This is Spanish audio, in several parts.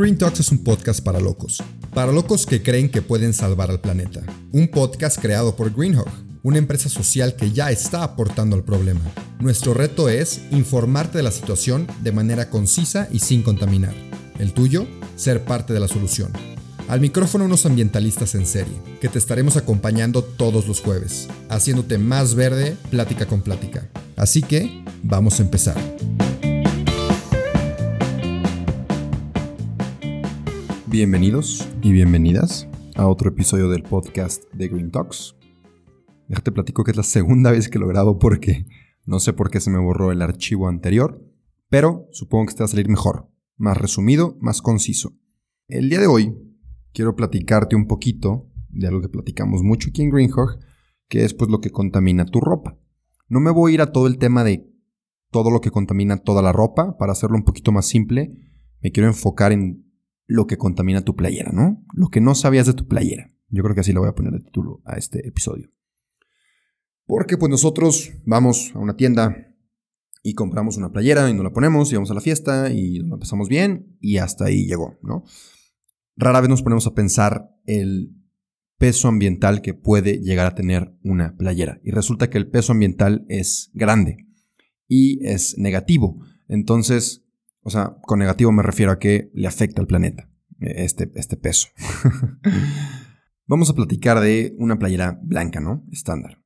Green Talks es un podcast para locos. Para locos que creen que pueden salvar al planeta. Un podcast creado por Greenhawk, una empresa social que ya está aportando al problema. Nuestro reto es informarte de la situación de manera concisa y sin contaminar. El tuyo, ser parte de la solución. Al micrófono unos ambientalistas en serie, que te estaremos acompañando todos los jueves, haciéndote más verde plática con plática. Así que, vamos a empezar. Bienvenidos y bienvenidas a otro episodio del podcast de Green Talks. Déjate platico que es la segunda vez que lo grabo porque no sé por qué se me borró el archivo anterior, pero supongo que este va a salir mejor, más resumido, más conciso. El día de hoy quiero platicarte un poquito de algo que platicamos mucho aquí en Greenhog, que es pues lo que contamina tu ropa. No me voy a ir a todo el tema de todo lo que contamina toda la ropa, para hacerlo un poquito más simple, me quiero enfocar en lo que contamina tu playera, ¿no? Lo que no sabías de tu playera. Yo creo que así le voy a poner de título a este episodio. Porque pues nosotros vamos a una tienda y compramos una playera y nos la ponemos y vamos a la fiesta y nos la pasamos bien y hasta ahí llegó, ¿no? Rara vez nos ponemos a pensar el peso ambiental que puede llegar a tener una playera. Y resulta que el peso ambiental es grande y es negativo. Entonces, o sea, con negativo me refiero a que le afecta al planeta eh, este, este peso. Vamos a platicar de una playera blanca, ¿no? Estándar.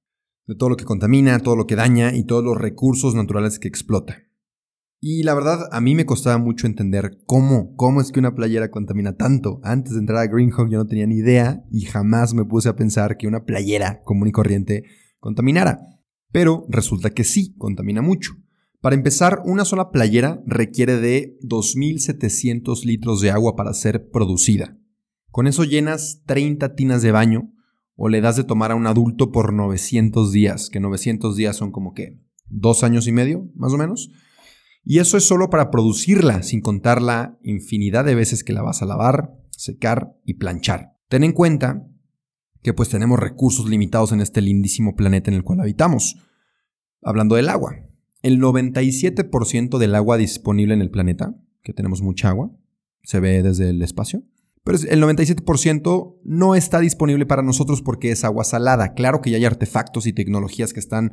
De todo lo que contamina, todo lo que daña y todos los recursos naturales que explota. Y la verdad, a mí me costaba mucho entender cómo, cómo es que una playera contamina tanto. Antes de entrar a Greenhawk yo no tenía ni idea y jamás me puse a pensar que una playera común y corriente contaminara. Pero resulta que sí, contamina mucho. Para empezar, una sola playera requiere de 2.700 litros de agua para ser producida. Con eso llenas 30 tinas de baño o le das de tomar a un adulto por 900 días, que 900 días son como que dos años y medio, más o menos. Y eso es solo para producirla, sin contar la infinidad de veces que la vas a lavar, secar y planchar. Ten en cuenta que pues tenemos recursos limitados en este lindísimo planeta en el cual habitamos. Hablando del agua, el 97% del agua disponible en el planeta, que tenemos mucha agua, se ve desde el espacio, pero el 97% no está disponible para nosotros porque es agua salada. Claro que ya hay artefactos y tecnologías que están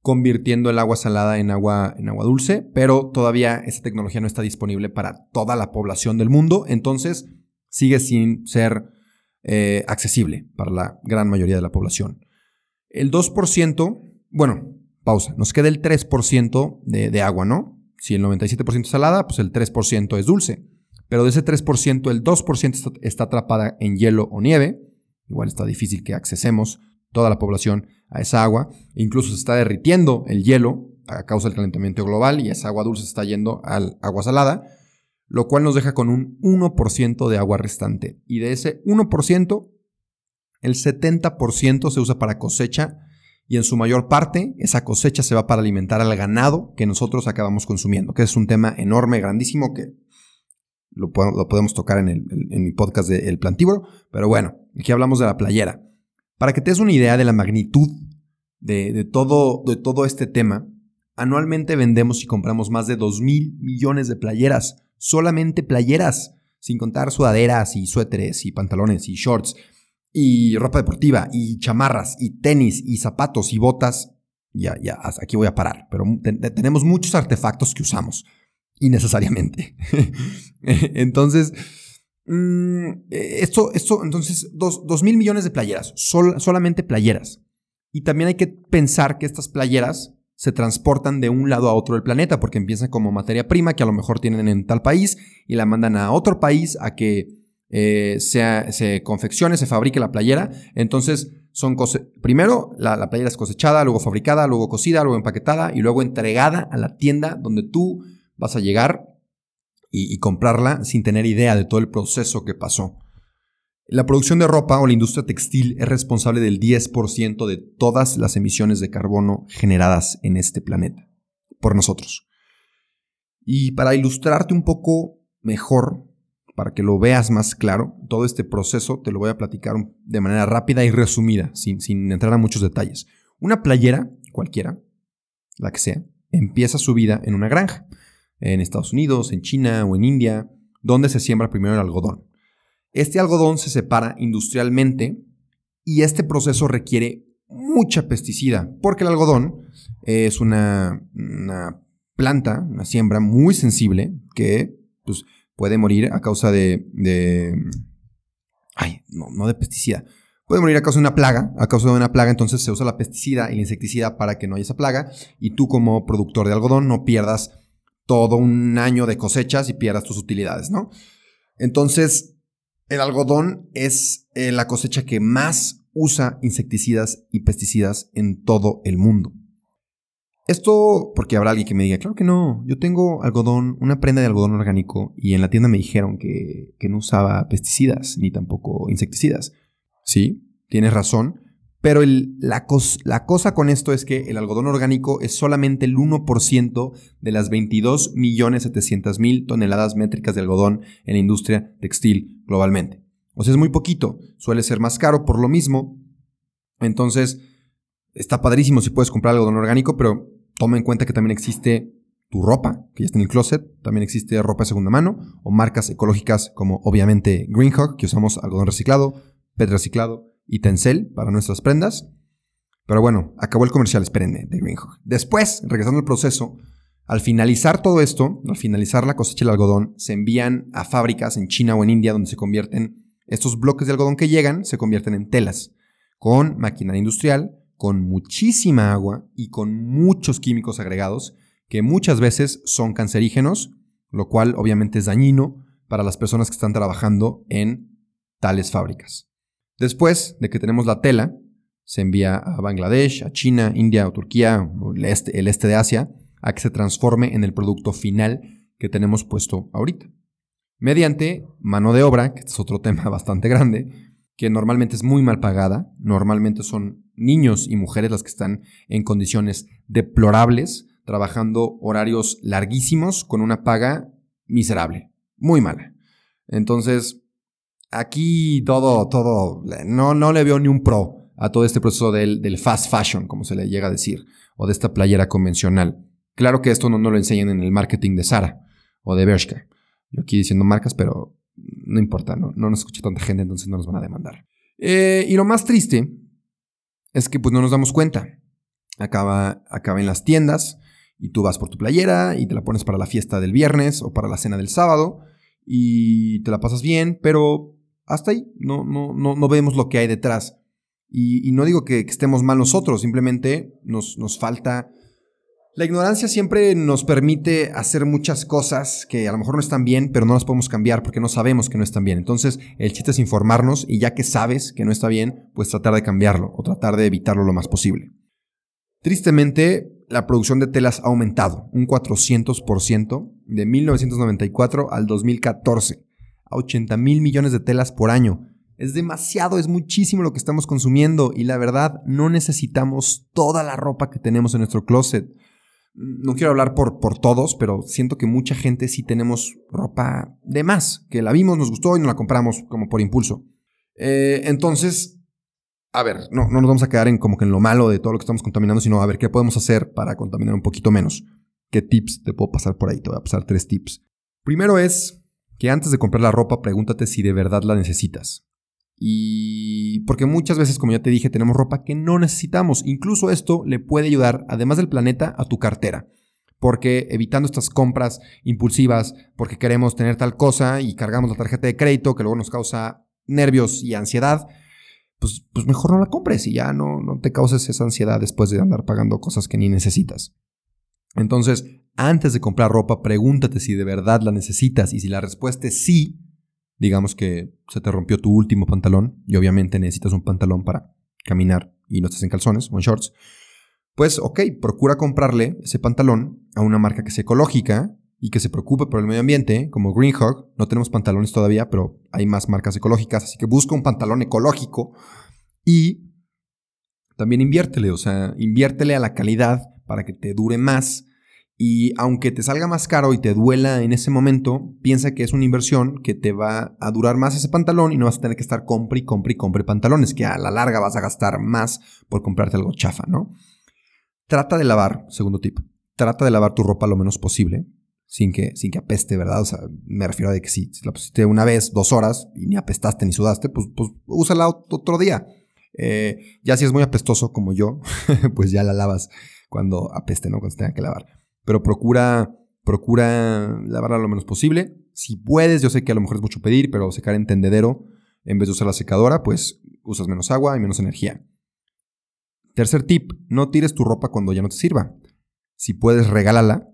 convirtiendo el agua salada en agua, en agua dulce, pero todavía esa tecnología no está disponible para toda la población del mundo, entonces sigue sin ser eh, accesible para la gran mayoría de la población. El 2%, bueno, pausa, nos queda el 3% de, agua, ¿no? Si el 97% es salada, pues el 3% es dulce. Pero de ese 3%, el 2% está, atrapada en hielo o nieve. Igual está difícil que accesemos toda la población a esa agua. Incluso se está derritiendo el hielo a causa del calentamiento global y esa agua dulce está yendo al agua salada, lo cual nos deja con un 1% de agua restante. Y de ese 1%, el 70% se usa para cosecha y en su mayor parte esa cosecha se va para alimentar al ganado que nosotros acabamos consumiendo, que es un tema enorme, grandísimo, que lo, podemos tocar en, el, mi podcast de El Plantívoro, pero bueno, aquí hablamos de la playera. Para que te des una idea de la magnitud de, todo, de todo este tema, anualmente vendemos y compramos más de 2 mil millones de playeras, solamente playeras, sin contar sudaderas y suéteres y pantalones y shorts y ropa deportiva, y chamarras, y tenis, y zapatos, y botas. Ya, ya, aquí voy a parar. Pero tenemos muchos artefactos que usamos. Innecesariamente. entonces, mm, esto, esto, entonces, dos, mil millones de playeras. solamente playeras. Y también hay que pensar que estas playeras se transportan de un lado a otro del planeta, porque empiezan como materia prima que a lo mejor tienen en tal país y la mandan a otro país a que eh, se, confeccione, se fabrique la playera. Entonces, son primero la, playera es cosechada, luego fabricada, luego cosida, luego empaquetada y luego entregada a la tienda donde tú vas a llegar y, comprarla sin tener idea de todo el proceso que pasó. La producción de ropa o la industria textil es responsable del 10% de todas las emisiones de carbono generadas en este planeta, por nosotros. Y para ilustrarte un poco mejor para que lo veas más claro, todo este proceso te lo voy a platicar de manera rápida y resumida, sin, sin entrar a muchos detalles. Una playera, cualquiera, la que sea, empieza su vida en una granja, en Estados Unidos, en China o en India, donde se siembra primero el algodón. Este algodón se separa industrialmente y este proceso requiere mucha pesticida, porque el algodón es una, planta, una siembra muy sensible que pues, puede morir a causa de, de ay, no, no de pesticida, puede morir a causa de una plaga, a causa de una plaga entonces se usa la pesticida y el insecticida para que no haya esa plaga y tú como productor de algodón no pierdas todo un año de cosechas y pierdas tus utilidades, ¿no? Entonces, el algodón es eh, la cosecha que más usa insecticidas y pesticidas en todo el mundo. Esto porque habrá alguien que me diga, claro que no, yo tengo algodón, una prenda de algodón orgánico y en la tienda me dijeron que, que no usaba pesticidas ni tampoco insecticidas. Sí, tienes razón, pero la, la, cosa con esto es que el algodón orgánico es solamente el 1% de las 22.700.000 toneladas métricas de algodón en la industria textil globalmente. O sea, es muy poquito, suele ser más caro por lo mismo. Entonces, está padrísimo si puedes comprar algodón orgánico, pero toma en cuenta que también existe tu ropa, que ya está en el closet, también existe ropa de segunda mano, o marcas ecológicas como obviamente Greenhawk, que usamos algodón reciclado, PET reciclado, y Tencel para nuestras prendas. Pero bueno, acabó el comercial, espérenme, de Greenhawk. Después, regresando al proceso, al finalizar todo esto, al finalizar la cosecha del algodón, se envían a fábricas en China o en India donde se convierten estos bloques de algodón que llegan, se convierten en telas, con maquinaria industrial, con muchísima agua y con muchos químicos agregados que muchas veces son cancerígenos, lo cual obviamente es dañino para las personas que están trabajando en tales fábricas. Después de que tenemos la tela, se envía a Bangladesh, a China, India o Turquía, el este, el este de Asia, a que se transforme en el producto final que tenemos puesto ahorita. Mediante mano de obra, que este es otro tema bastante grande, que normalmente es muy mal pagada, normalmente son niños y mujeres las que están en condiciones deplorables, trabajando horarios larguísimos con una paga miserable, muy mala. Entonces, aquí todo, todo, no, no le veo ni un pro a todo este proceso del, fast fashion, como se le llega a decir, o de esta playera convencional. Claro que esto no, no lo enseñan en el marketing de Sara o de Bershka. Yo aquí diciendo marcas, pero no importa, no, no nos escucha tanta gente, entonces no nos van a demandar. Eh, y lo más triste es que pues no nos damos cuenta. Acaba, acaba en las tiendas y tú vas por tu playera y te la pones para la fiesta del viernes o para la cena del sábado y te la pasas bien, pero hasta ahí, no, no, no, no vemos lo que hay detrás. Y, no digo que, estemos mal nosotros, simplemente nos, nos falta... La ignorancia siempre nos permite hacer muchas cosas que a lo mejor no están bien, pero no las podemos cambiar porque no sabemos que no están bien. Entonces, el chiste es informarnos y ya que sabes que no está bien, pues tratar de cambiarlo o tratar de evitarlo lo más posible. Tristemente, la producción de telas ha aumentado un 400% de 1994 al 2014 a 80 mil millones de telas por año. Es demasiado, es muchísimo lo que estamos consumiendo y la verdad no necesitamos toda la ropa que tenemos en nuestro closet. No quiero hablar por, por todos, pero siento que mucha gente sí tenemos ropa de más, que la vimos, nos gustó y nos la compramos como por impulso. Eh, entonces, a ver, no, no nos vamos a quedar en como que en lo malo de todo lo que estamos contaminando, sino a ver qué podemos hacer para contaminar un poquito menos. ¿Qué tips te puedo pasar por ahí? Te voy a pasar tres tips. Primero es que antes de comprar la ropa pregúntate si de verdad la necesitas. Y porque muchas veces, como ya te dije, tenemos ropa que no necesitamos. Incluso esto le puede ayudar, además del planeta, a tu cartera. Porque evitando estas compras impulsivas, porque queremos tener tal cosa y cargamos la tarjeta de crédito que luego nos causa nervios y ansiedad, pues, pues mejor no la compres y ya no, no te causes esa ansiedad después de andar pagando cosas que ni necesitas. Entonces, antes de comprar ropa, pregúntate si de verdad la necesitas y si la respuesta es sí, digamos que se te rompió tu último pantalón y obviamente necesitas un pantalón para caminar y no estás en calzones o en shorts, pues ok, procura comprarle ese pantalón a una marca que sea ecológica y que se preocupe por el medio ambiente, como Greenhawk. No tenemos pantalones todavía, pero hay más marcas ecológicas, así que busca un pantalón ecológico y también inviértele, o sea, inviértele a la calidad para que te dure más y aunque te salga más caro y te duela en ese momento, piensa que es una inversión que te va a durar más ese pantalón y no vas a tener que estar compre y compre y compre pantalones, que a la larga vas a gastar más por comprarte algo chafa, ¿no? Trata de lavar, segundo tip, trata de lavar tu ropa lo menos posible. sin que, sin que apeste, ¿verdad? O sea, me refiero a que si, la pusiste una vez, dos horas, y ni apestaste ni sudaste, pues, pues úsala otro día. Eh, ya si es muy apestoso como yo, pues ya la lavas cuando apeste, ¿no? Cuando se tenga que lavar. Pero procura, procura lavarla lo menos posible. Si puedes, yo sé que a lo mejor es mucho pedir, pero secar en tendedero en vez de usar la secadora, pues usas menos agua y menos energía. Tercer tip, no tires tu ropa cuando ya no te sirva. Si puedes, regálala,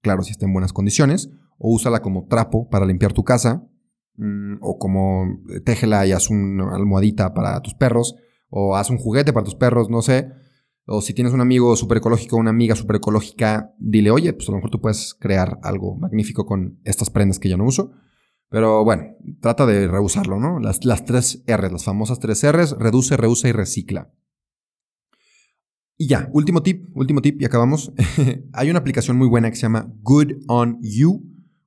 claro, si está en buenas condiciones, o úsala como trapo para limpiar tu casa, mm, o como eh, téjela y haz una almohadita para tus perros, o haz un juguete para tus perros, no sé. O si tienes un amigo súper ecológico o una amiga súper ecológica, dile, oye, pues a lo mejor tú puedes crear algo magnífico con estas prendas que yo no uso. Pero bueno, trata de reusarlo, ¿no? Las, tres R, las famosas tres R's, reduce, reusa y recicla. Y ya, último tip, último tip y acabamos. Hay una aplicación muy buena que se llama Good on You,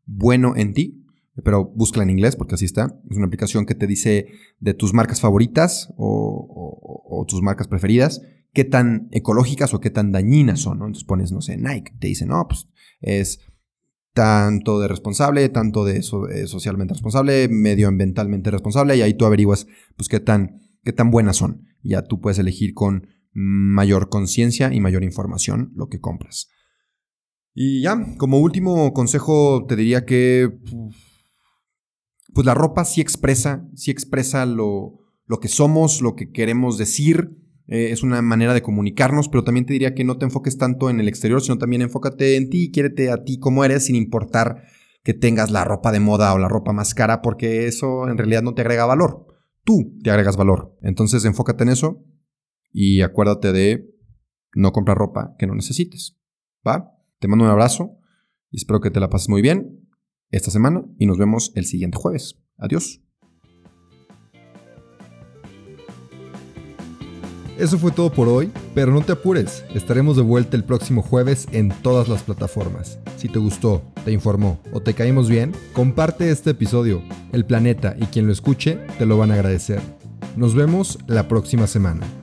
bueno en ti, pero búscala en inglés porque así está. Es una aplicación que te dice de tus marcas favoritas o, tus marcas preferidas, qué tan ecológicas o qué tan dañinas son. Entonces pones, no sé, Nike, te dice, no, pues es tanto de responsable, tanto de eh, socialmente responsable, medioambientalmente responsable, y ahí tú averiguas, pues, qué tan, qué tan buenas son. Ya tú puedes elegir con mayor conciencia y mayor información lo que compras. Y ya, como último consejo te diría que pues la ropa sí expresa, sí expresa lo, lo que somos, lo que queremos decir, eh, es una manera de comunicarnos, pero también te diría que no te enfoques tanto en el exterior, sino también enfócate en ti, quiérete a ti como eres, sin importar que tengas la ropa de moda o la ropa más cara, porque eso en realidad no te agrega valor. Tú te agregas valor. Entonces enfócate en eso y acuérdate de no comprar ropa que no necesites. ¿Va? Te mando un abrazo y espero que te la pases muy bien esta semana y nos vemos el siguiente jueves. Adiós. Eso fue todo por hoy, pero no te apures, estaremos de vuelta el próximo jueves en todas las plataformas. Si te gustó, te informó o te caímos bien, comparte este episodio. El planeta y quien lo escuche te lo van a agradecer. Nos vemos la próxima semana.